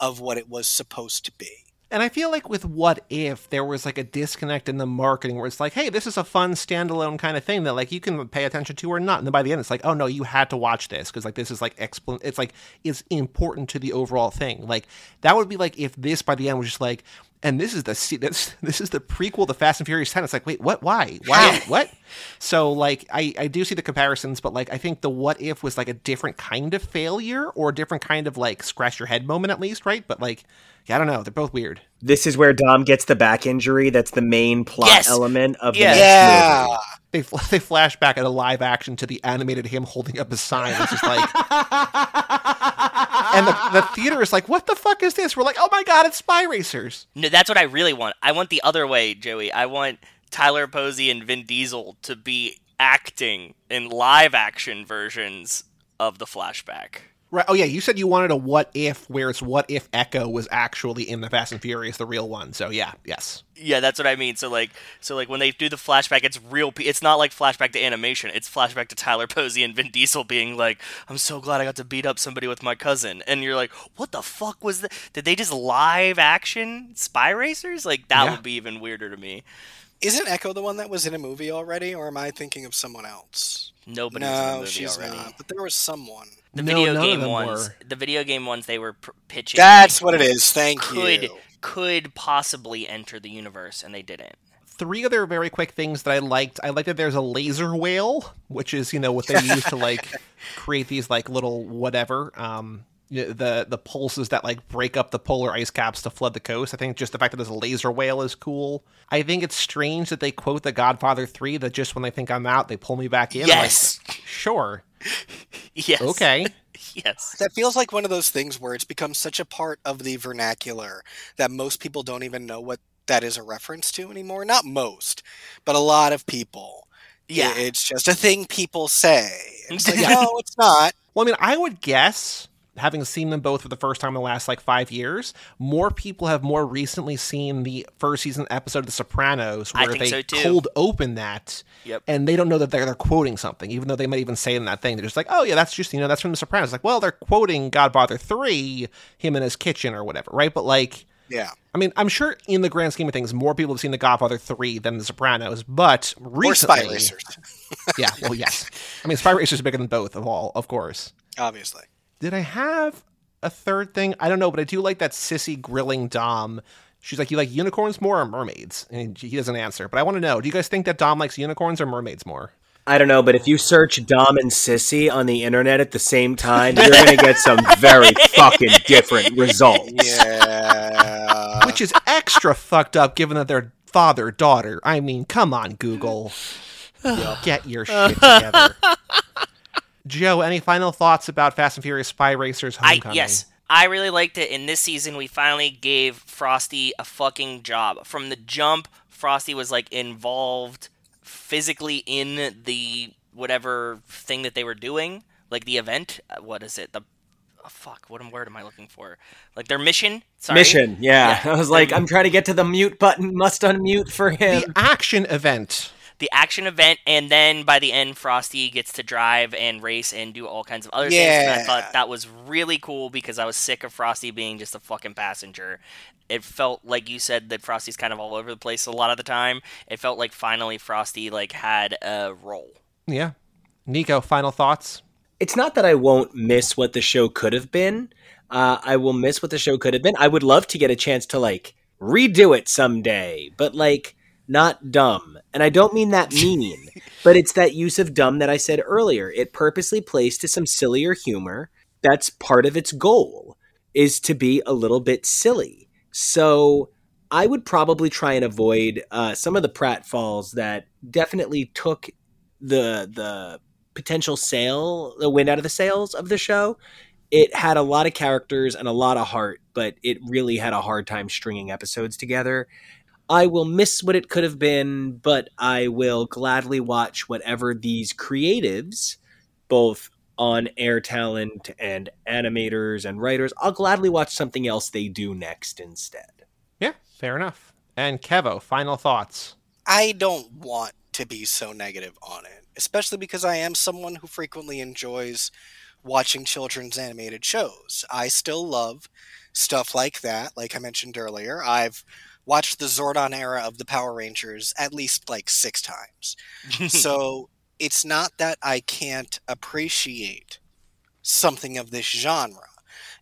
of what it was supposed to be. And I feel like with What If, there was like a disconnect in the marketing where it's like, hey, this is a fun standalone kind of thing that like you can pay attention to or not. And then by the end, it's like, oh no, you had to watch this because like this is like expl- It's like it's important to the overall thing. Like that would be like if this by the end was just like, and this is the this this is the prequel to Fast and Furious Ten. It's like, wait, what? Why? Why? what? So like, I I do see the comparisons, but like, I think the What If was like a different kind of failure or a different kind of like scratch your head moment at least, right? But like yeah, I don't know. They're both weird. This is where Dom gets the back injury. That's the main plot Yes. element of the Yeah. next Yeah. movie. They fl- they flash back at a live action to the animated him holding up a sign. It's just like, and the, the theater is like, what the fuck is this? We're like, oh my god, it's Spy Racers. No, that's what I really want. I want the other way, Joey. I want Tyler Posey and Vin Diesel to be acting in live action versions of the flashback. Right. Oh yeah, you said you wanted a what if where it's what if Echo was actually in the Fast and Furious, the real one. So yeah, yes. Yeah, that's what I mean. So like, so like when they do the flashback, it's real. Pe- it's not like flashback to animation. It's flashback to Tyler Posey and Vin Diesel being like, "I'm so glad I got to beat up somebody with my cousin," and you're like, "What the fuck was that? Did they just live action Spy Racers? Like that Yeah. would be even weirder to me." Isn't Echo the one that was in a movie already, or am I thinking of someone else? Nobody was in the no, movie she's already. not. But there was someone. The No, video game ones, were. the video game ones, they were pr- pitching. That's what it is. Thank could you. could possibly enter the universe, and they didn't. Three other very quick things that I liked. I liked that there's a laser whale, which is you know what they use to like create these like little whatever. Um, y- the the pulses that like break up the polar ice caps to flood the coast. I think just the fact that there's a laser whale is cool. I think it's strange that they quote The Godfather Three. That just when they think I'm out, they pull me back in. I'm like, Yes, sure, yes, okay. yes. That feels like one of those things where it's become such a part of the vernacular that most people don't even know what that is a reference to anymore. Not most, but a lot of people. Yeah. It's just a thing people say. It's like, no, oh, it's not. Well, I mean, I would guess, having seen them both for the first time in the last like five years, more people have more recently seen the first season episode of The Sopranos, where they so, cold open that, Yep. and they don't know that they're, they're quoting something, even though they might even say in that thing. They're just like, oh, yeah, that's just, you know, that's from The Sopranos. Like, well, they're quoting Godfather 3, him in his kitchen or whatever, right? But like, Yeah. I mean, I'm sure in the grand scheme of things, more people have seen The Godfather 3 than The Sopranos, but Or Spy recently. Racers, Yeah, well, yes. I mean, Spy Racers is bigger than both of all, of course. obviously. Did I have a third thing? I don't know, but I do like that sissy grilling Dom. She's like, "You like unicorns more or mermaids?" And he doesn't answer. But I want to know: Do you guys think that Dom likes unicorns or mermaids more? I don't know, but if you search Dom and Sissy on the internet at the same time, you're going to get some very fucking different results. Yeah. Which is extra fucked up, given that they're father daughter. I mean, come on, Google, get your shit together. Joe, any final thoughts about Fast and Furious Spy Racers I Homecoming? yes, I really liked it. In this season, we finally gave Frosty a fucking job. From the jump, Frosty was like involved physically in the whatever thing that they were doing, like the event. Uh, What is it? The oh, fuck. What word am I looking for? Like their mission. Sorry. Mission, yeah. Yeah. I was like, I'm trying to get to the mute button, must unmute for him. The action event. The action event, and then by the end, Frosty gets to drive and race and do all kinds of other things. And I thought that was really cool because I was sick of Frosty being just a fucking passenger. It felt like you said that Frosty's kind of all over the place a lot of the time. It felt like finally Frosty like had a role. Yeah. Nico, final thoughts? it's not that I won't miss what the show could have been. Uh, I will miss what the show could have been. I would love to get a chance to like redo it someday, but like not dumb. And I don't mean that mean, but it's that use of dumb that I said earlier. It purposely plays to some sillier humor. That's part of its goal is to be a little bit silly. So I would probably try and avoid uh, some of the pratfalls that definitely took the the potential sale, the wind out of the sails of the show. It had a lot of characters and a lot of heart, but it really had a hard time stringing episodes together. I will miss what it could have been, but I will gladly watch whatever these creatives, both on air talent and animators and writers, I'll gladly watch something else they do next instead. Yeah, fair enough. And Kevo, final thoughts. I don't want to be so negative on it, especially because I am someone who frequently enjoys watching children's animated shows. I still love stuff like that, like I mentioned earlier. I've watched the Zordon era of the Power Rangers at least like six times. so it's not that I can't appreciate something of this genre.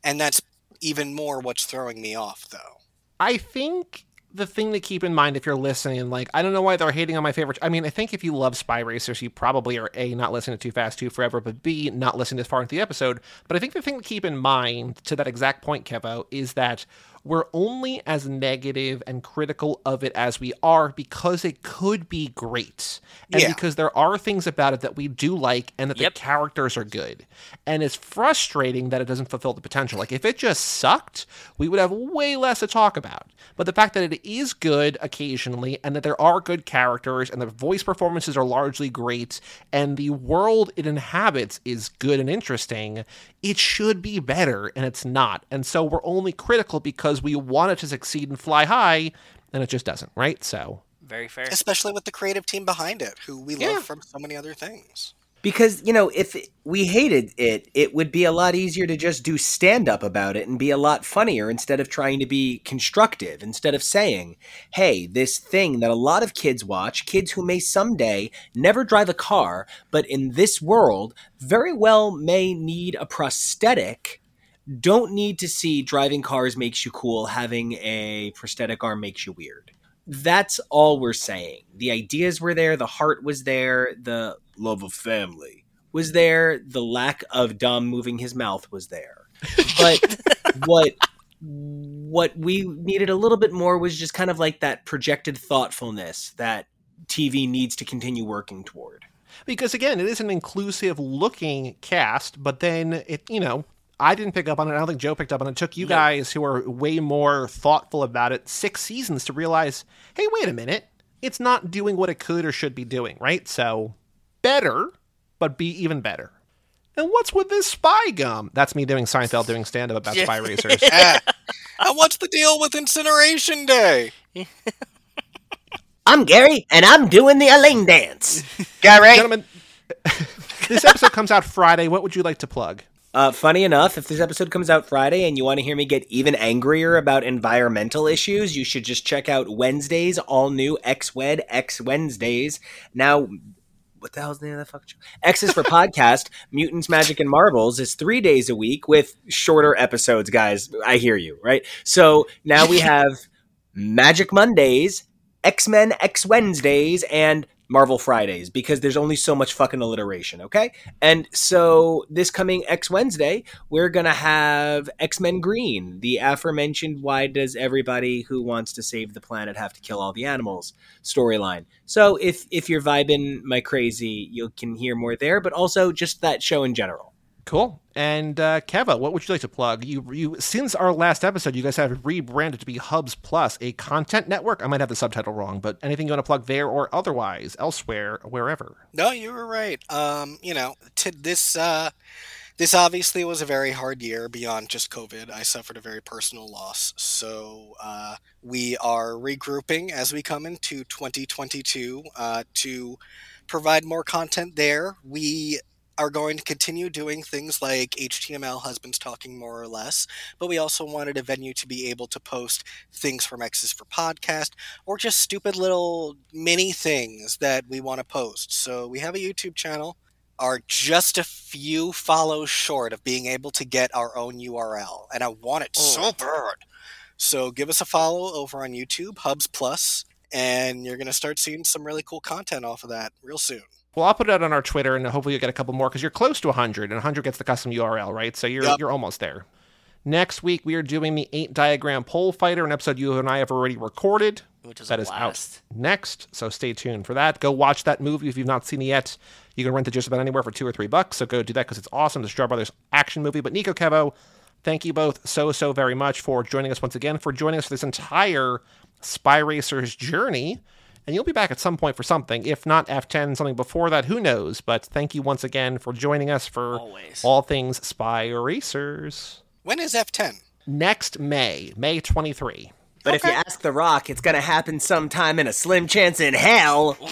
And that's even more what's throwing me off, though. I think the thing to keep in mind if you're listening, like, I don't know why they're hating on my favorite. I mean, I think if you love Spy Racers, you probably are A, not listening to Too Fast, Too Forever, but B, not listening this far into the episode. But I think the thing to keep in mind to that exact point, Kevo, is that we're only as negative and critical of it as we are because it could be great. And yeah. because there are things about it that we do like and that yep. the characters are good. And it's frustrating that it doesn't fulfill the potential. Like if it just sucked, we would have way less to talk about. But the fact that it is good occasionally and that there are good characters and the voice performances are largely great and the world it inhabits is good and interesting, it should be better and it's not. And so we're only critical because because we want it to succeed and fly high, and it just doesn't, right? So very fair. Especially with the creative team behind it, who we yeah. love from so many other things. Because, you know, if we hated it, it would be a lot easier to just do stand up about it and be a lot funnier instead of trying to be constructive, instead of saying, hey, this thing that a lot of kids watch, kids who may someday never drive a car, but in this world very well may need a prosthetic don't need to see driving cars makes you cool, having a prosthetic arm makes you weird. That's all we're saying. The ideas were there, the heart was there, the love of family was there, the lack of Dom moving his mouth was there. But what what we needed a little bit more was just kind of like that projected thoughtfulness that TV needs to continue working toward because again it is an inclusive looking cast but then it you know I didn't pick up on it. I don't think Joe picked up on it. It took you guys who are way more thoughtful about it six seasons to realize, hey, wait a minute. It's not doing what it could or should be doing, right? So better, but be even better. And what's with this spy gum? That's me doing Seinfeld doing stand up about spy racers. and what's the deal with Incineration Day? I'm Gary, and I'm doing the Elaine dance. Gary. Gentlemen, this episode comes out Friday. What would you like to plug? Uh, funny enough, if this episode comes out Friday and you want to hear me get even angrier about environmental issues, you should just check out Wednesdays, all new X Wed X Wednesdays. Now, what the hell's the name of that fucking show? X is for podcast. Mutants, Magic, and Marvels is three days a week with shorter episodes, guys. I hear you, right? So now we have Magic Mondays, X Men X Wednesdays, and Marvel Fridays because there's only so much fucking alliteration, okay? And so this coming X Wednesday, we're going to have X-Men Green, the aforementioned why does everybody who wants to save the planet have to kill all the animals storyline. So if if you're vibing my crazy, you can hear more there, but also just that show in general. Cool. And uh, Kevo, what would you like to plug? You, you, since our last episode, you guys have rebranded to be Hubs Plus, a content network. I might have the subtitle wrong, but anything you want to plug there or otherwise, elsewhere, wherever. No, you were right. Um, you know, this, uh, this obviously was a very hard year beyond just COVID. I suffered a very personal loss, so uh, we are regrouping as we come into 2022 uh, to provide more content there. We are going to continue doing things like HTML husbands talking more or less, but we also wanted a venue to be able to post things from X's for podcast or just stupid little mini things that we want to post. So we have a YouTube channel. are just a few follows short of being able to get our own URL, and I want it so oh. bad. So give us a follow over on YouTube, Hubs Plus, and you're going to start seeing some really cool content off of that real soon. Well, I'll put it out on our Twitter, and hopefully you'll get a couple more because you're close to 100, and 100 gets the custom URL, right? So you're Yep. you're almost there. Next week we are doing the eight diagram pole fighter, an episode you and I have already recorded. Which is That a is out next, so stay tuned for that. Go watch that movie if you've not seen it yet. You can rent it just about anywhere for two or three bucks, so go do that because it's awesome. The Shaw Brothers action movie. But Nico Kevo, thank you both so so very much for joining us once again, for joining us for this entire Spy Racers journey. And you'll be back at some point for something, if not F10, something before that, who knows? But thank you once again for joining us for Always. all things Spy Racers. When is F10? Next May, May 23. But if you ask The Rock, it's gonna happen sometime in a slim chance in hell.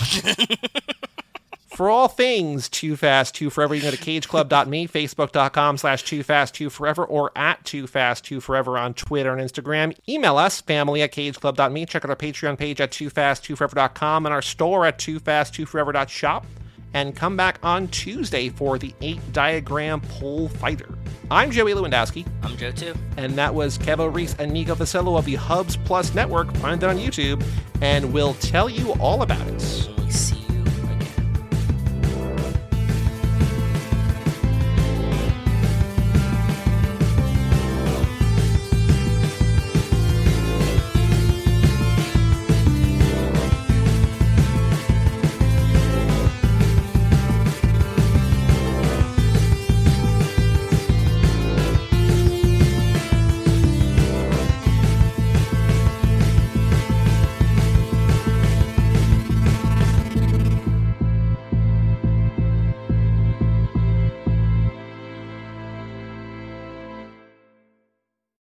For all things Too Fast, Too Forever, you can go to cageclub.me, facebook.com slash Too Fast, Too Forever, or at Too Fast, Too Forever on Twitter and Instagram. Email us, family at cageclub.me. Check out our Patreon page at Too Fast, Too Forever.com and our store at Too Fast, Too Forever.shop. And come back on Tuesday for the 8 Diagram Pole Fighter. I'm Joey Lewandowski, I'm Joe too. and that was Kevo Reese and Nico Vasillo of the Hubs Plus Network. Find it on YouTube, and we'll tell you all about it.